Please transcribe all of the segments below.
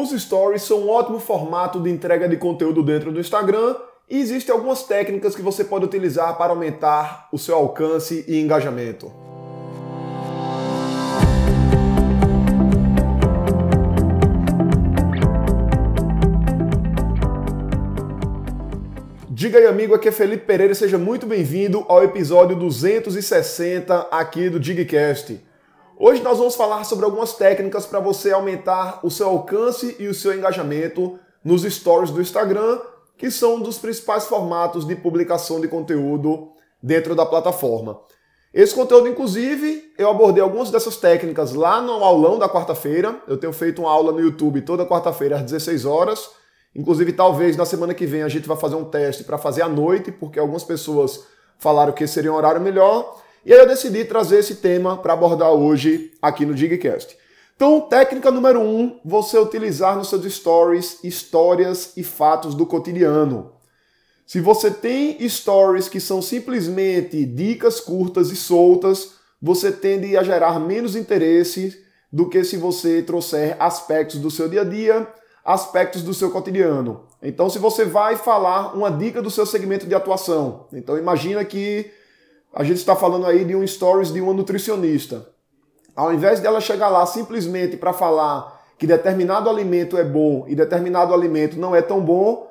Os stories são um ótimo formato de entrega de conteúdo dentro do Instagram e existem algumas técnicas que você pode utilizar para aumentar o seu alcance e engajamento. Diga aí, amigo, aqui é Felipe Pereira, seja muito bem-vindo ao episódio 260 aqui do Digcast. Hoje nós vamos falar sobre algumas técnicas para você aumentar o seu alcance e o seu engajamento nos stories do Instagram, que são um dos principais formatos de publicação de conteúdo dentro da plataforma. Esse conteúdo, inclusive, eu abordei algumas dessas técnicas lá no aulão da quarta-feira. Eu tenho feito uma aula no YouTube toda quarta-feira às 16 horas. Inclusive, talvez na semana que vem a gente vai fazer um teste para fazer à noite, porque algumas pessoas falaram que seria um horário melhor. E aí eu decidi trazer esse tema para abordar hoje aqui no Digcast. Então, técnica número um, você utilizar nos seus stories histórias e fatos do cotidiano. Se você tem stories que são simplesmente dicas curtas e soltas, você tende a gerar menos interesse do que se você trouxer aspectos do seu dia a dia, aspectos do seu cotidiano. Então, se você vai falar uma dica do seu segmento de atuação, então imagina que a gente está falando aí de um stories de uma nutricionista. Ao invés dela chegar lá simplesmente para falar que determinado alimento é bom e determinado alimento não é tão bom,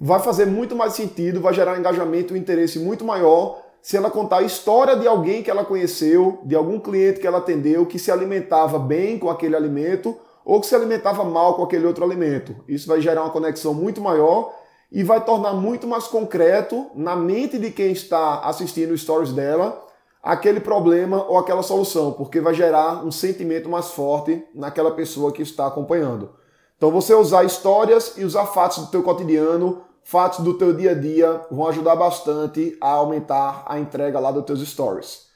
vai fazer muito mais sentido, vai gerar um engajamento e um interesse muito maior se ela contar a história de alguém que ela conheceu, de algum cliente que ela atendeu, que se alimentava bem com aquele alimento ou que se alimentava mal com aquele outro alimento. Isso vai gerar uma conexão muito maior e vai tornar muito mais concreto na mente de quem está assistindo stories dela aquele problema ou aquela solução, porque vai gerar um sentimento mais forte naquela pessoa que está acompanhando. Então você usar histórias e usar fatos do teu cotidiano, fatos do teu dia a dia vão ajudar bastante a aumentar a entrega lá dos teus stories.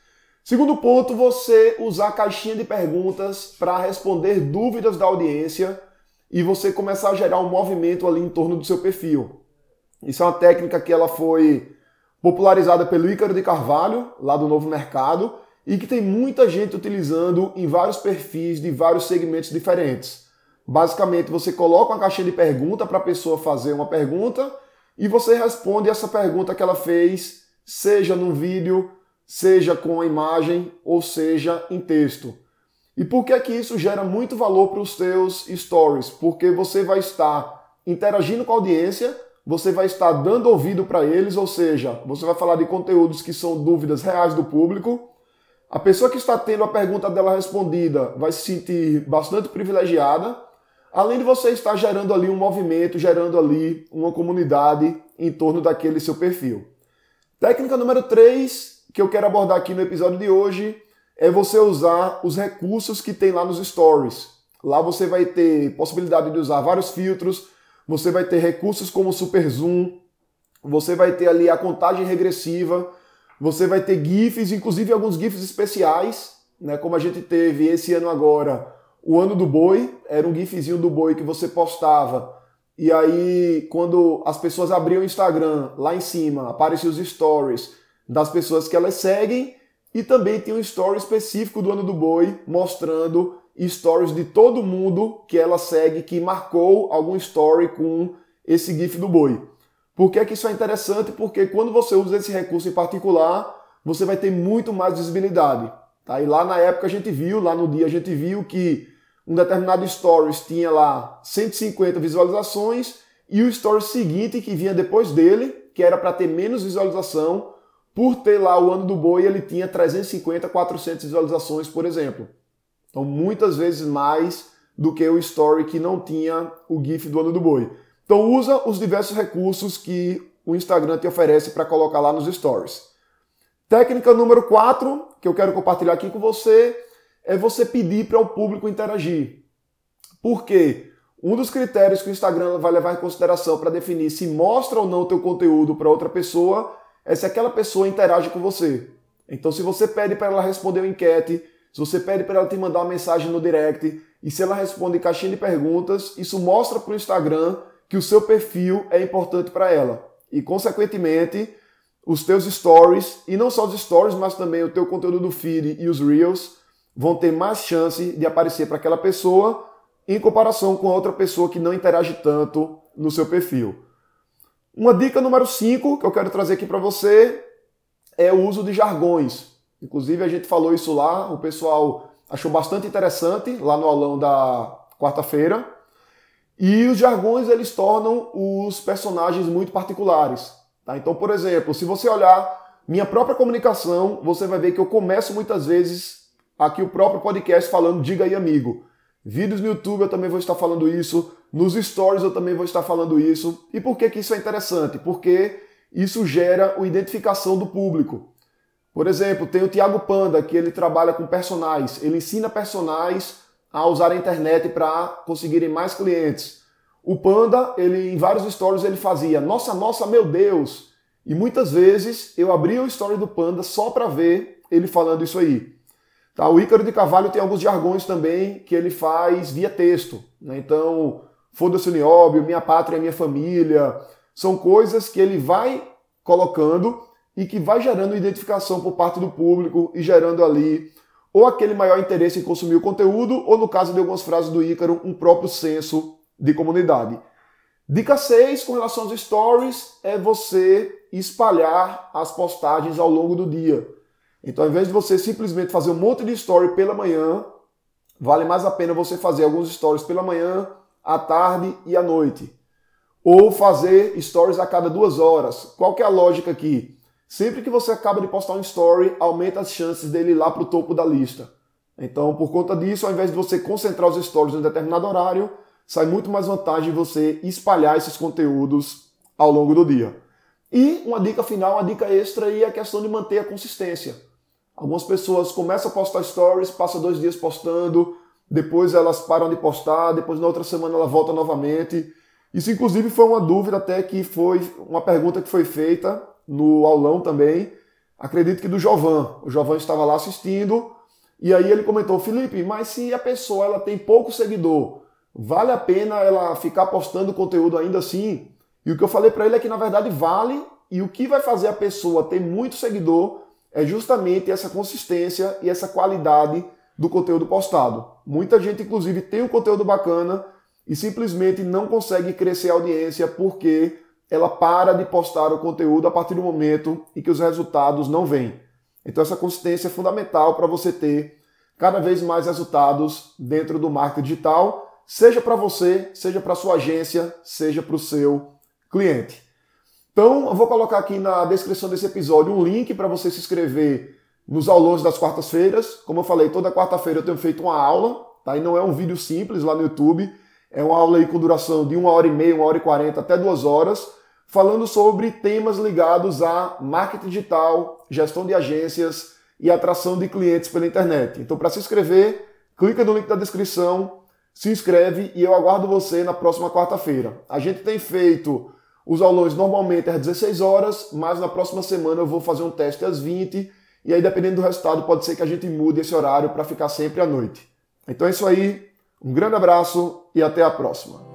Segundo ponto, você usar a caixinha de perguntas para responder dúvidas da audiência e você começar a gerar um movimento ali em torno do seu perfil. Isso é uma técnica que ela foi popularizada pelo Ícaro de Carvalho, lá do Novo Mercado, e que tem muita gente utilizando em vários perfis de vários segmentos diferentes. Basicamente, você coloca uma caixinha de pergunta para a pessoa fazer uma pergunta e você responde essa pergunta que ela fez, seja no vídeo, seja com a imagem ou seja em texto. E por que é que isso gera muito valor para os seus stories? Porque você vai estar interagindo com a audiência, você vai estar dando ouvido para eles, ou seja, você vai falar de conteúdos que são dúvidas reais do público. A pessoa que está tendo a pergunta dela respondida vai se sentir bastante privilegiada, além de você estar gerando ali um movimento, gerando ali uma comunidade em torno daquele seu perfil. Técnica número 3 que eu quero abordar aqui no episódio de hoje é você usar os recursos que tem lá nos stories. Lá você vai ter possibilidade de usar vários filtros, você vai ter recursos como Super Zoom, você vai ter ali a contagem regressiva, você vai ter GIFs, inclusive alguns GIFs especiais, né? Como a gente teve esse ano agora, o ano do boi, era um GIFzinho do boi que você postava. E aí, quando as pessoas abriam o Instagram, lá em cima, apareciam os stories das pessoas que elas seguem, e também tem um story específico do ano do boi, mostrando stories de todo mundo que ela segue que marcou algum story com esse GIF do boi. Por que, é que isso é interessante? Porque quando você usa esse recurso em particular, você vai ter muito mais visibilidade. Tá? E lá na época a gente viu, lá no dia a gente viu que um determinado stories tinha lá 150 visualizações e o story seguinte que vinha depois dele, que era para ter menos visualização, por ter lá o ano do boi, ele tinha 350, 400 visualizações, por exemplo. Então, muitas vezes mais do que o story que não tinha o GIF do ano do boi. Então, usa os diversos recursos que o Instagram te oferece para colocar lá nos stories. Técnica número 4, que eu quero compartilhar aqui com você, é você pedir para o público interagir. Por quê? Um dos critérios que o Instagram vai levar em consideração para definir se mostra ou não o teu conteúdo para outra pessoa é se aquela pessoa interage com você. Então, se você pede para ela responder uma enquete, se você pede para ela te mandar uma mensagem no direct e se ela responde caixinha de perguntas, isso mostra para o Instagram que o seu perfil é importante para ela. E, consequentemente, os teus stories, e não só os stories, mas também o teu conteúdo do feed e os reels, vão ter mais chance de aparecer para aquela pessoa, em comparação com outra pessoa que não interage tanto no seu perfil. Uma dica número 5 que eu quero trazer aqui para você é o uso de jargões. Inclusive a gente falou isso lá, o pessoal achou bastante interessante lá no aulão da quarta-feira. E os jargões eles tornam os personagens muito particulares. Tá? Então, por exemplo, se você olhar minha própria comunicação, você vai ver que eu começo muitas vezes aqui o próprio podcast falando diga aí amigo. Vídeos no YouTube eu também vou estar falando isso, nos stories eu também vou estar falando isso. E por que, que isso é interessante? Porque isso gera uma identificação do público. Por exemplo, tem o Thiago Panda, que ele trabalha com personagens, ele ensina personagens a usar a internet para conseguirem mais clientes. O Panda, ele em vários stories ele fazia: "Nossa, nossa, meu Deus". E muitas vezes eu abria o story do Panda só para ver ele falando isso aí. Tá, o Ícaro de Carvalho tem alguns jargões também que ele faz via texto. Né? Então, foda-se o nióbio, minha pátria minha família. São coisas que ele vai colocando e que vai gerando identificação por parte do público e gerando ali ou aquele maior interesse em consumir o conteúdo, ou no caso de algumas frases do Ícaro, um próprio senso de comunidade. Dica 6 com relação aos stories é você espalhar as postagens ao longo do dia. Então, ao invés de você simplesmente fazer um monte de story pela manhã, vale mais a pena você fazer alguns stories pela manhã, à tarde e à noite. Ou fazer stories a cada duas horas. Qual que é a lógica aqui? Sempre que você acaba de postar um story, aumenta as chances dele ir lá para o topo da lista. Então, por conta disso, ao invés de você concentrar os stories em um determinado horário, sai muito mais vantagem você espalhar esses conteúdos ao longo do dia. E uma dica final, uma dica extra aí é a questão de manter a consistência. Algumas pessoas começam a postar stories, passam dois dias postando, depois elas param de postar, depois na outra semana ela volta novamente. Isso inclusive foi uma dúvida até que foi uma pergunta que foi feita no aulão também, acredito que do Jovan. O Jovan estava lá assistindo e aí ele comentou: Felipe, mas se a pessoa ela tem pouco seguidor, vale a pena ela ficar postando conteúdo ainda assim? E o que eu falei para ele é que na verdade vale e o que vai fazer a pessoa ter muito seguidor é justamente essa consistência e essa qualidade do conteúdo postado. Muita gente, inclusive, tem um conteúdo bacana e simplesmente não consegue crescer a audiência porque ela para de postar o conteúdo a partir do momento em que os resultados não vêm. Então essa consistência é fundamental para você ter cada vez mais resultados dentro do marketing digital, seja para você, seja para sua agência, seja para o seu cliente. Então, eu vou colocar aqui na descrição desse episódio um link para você se inscrever nos aulões das quartas-feiras. Como eu falei, toda quarta-feira eu tenho feito uma aula, tá? E não é um vídeo simples lá no YouTube. É uma aula aí com duração de uma hora e meia, uma hora e quarenta, até duas horas falando sobre temas ligados a marketing digital, gestão de agências e atração de clientes pela internet. Então, para se inscrever, clica no link da descrição, se inscreve e eu aguardo você na próxima quarta-feira. A gente tem feito os aulões normalmente às 16 horas, mas na próxima semana eu vou fazer um teste às 20 e aí dependendo do resultado pode ser que a gente mude esse horário para ficar sempre à noite. Então é isso aí, um grande abraço e até a próxima.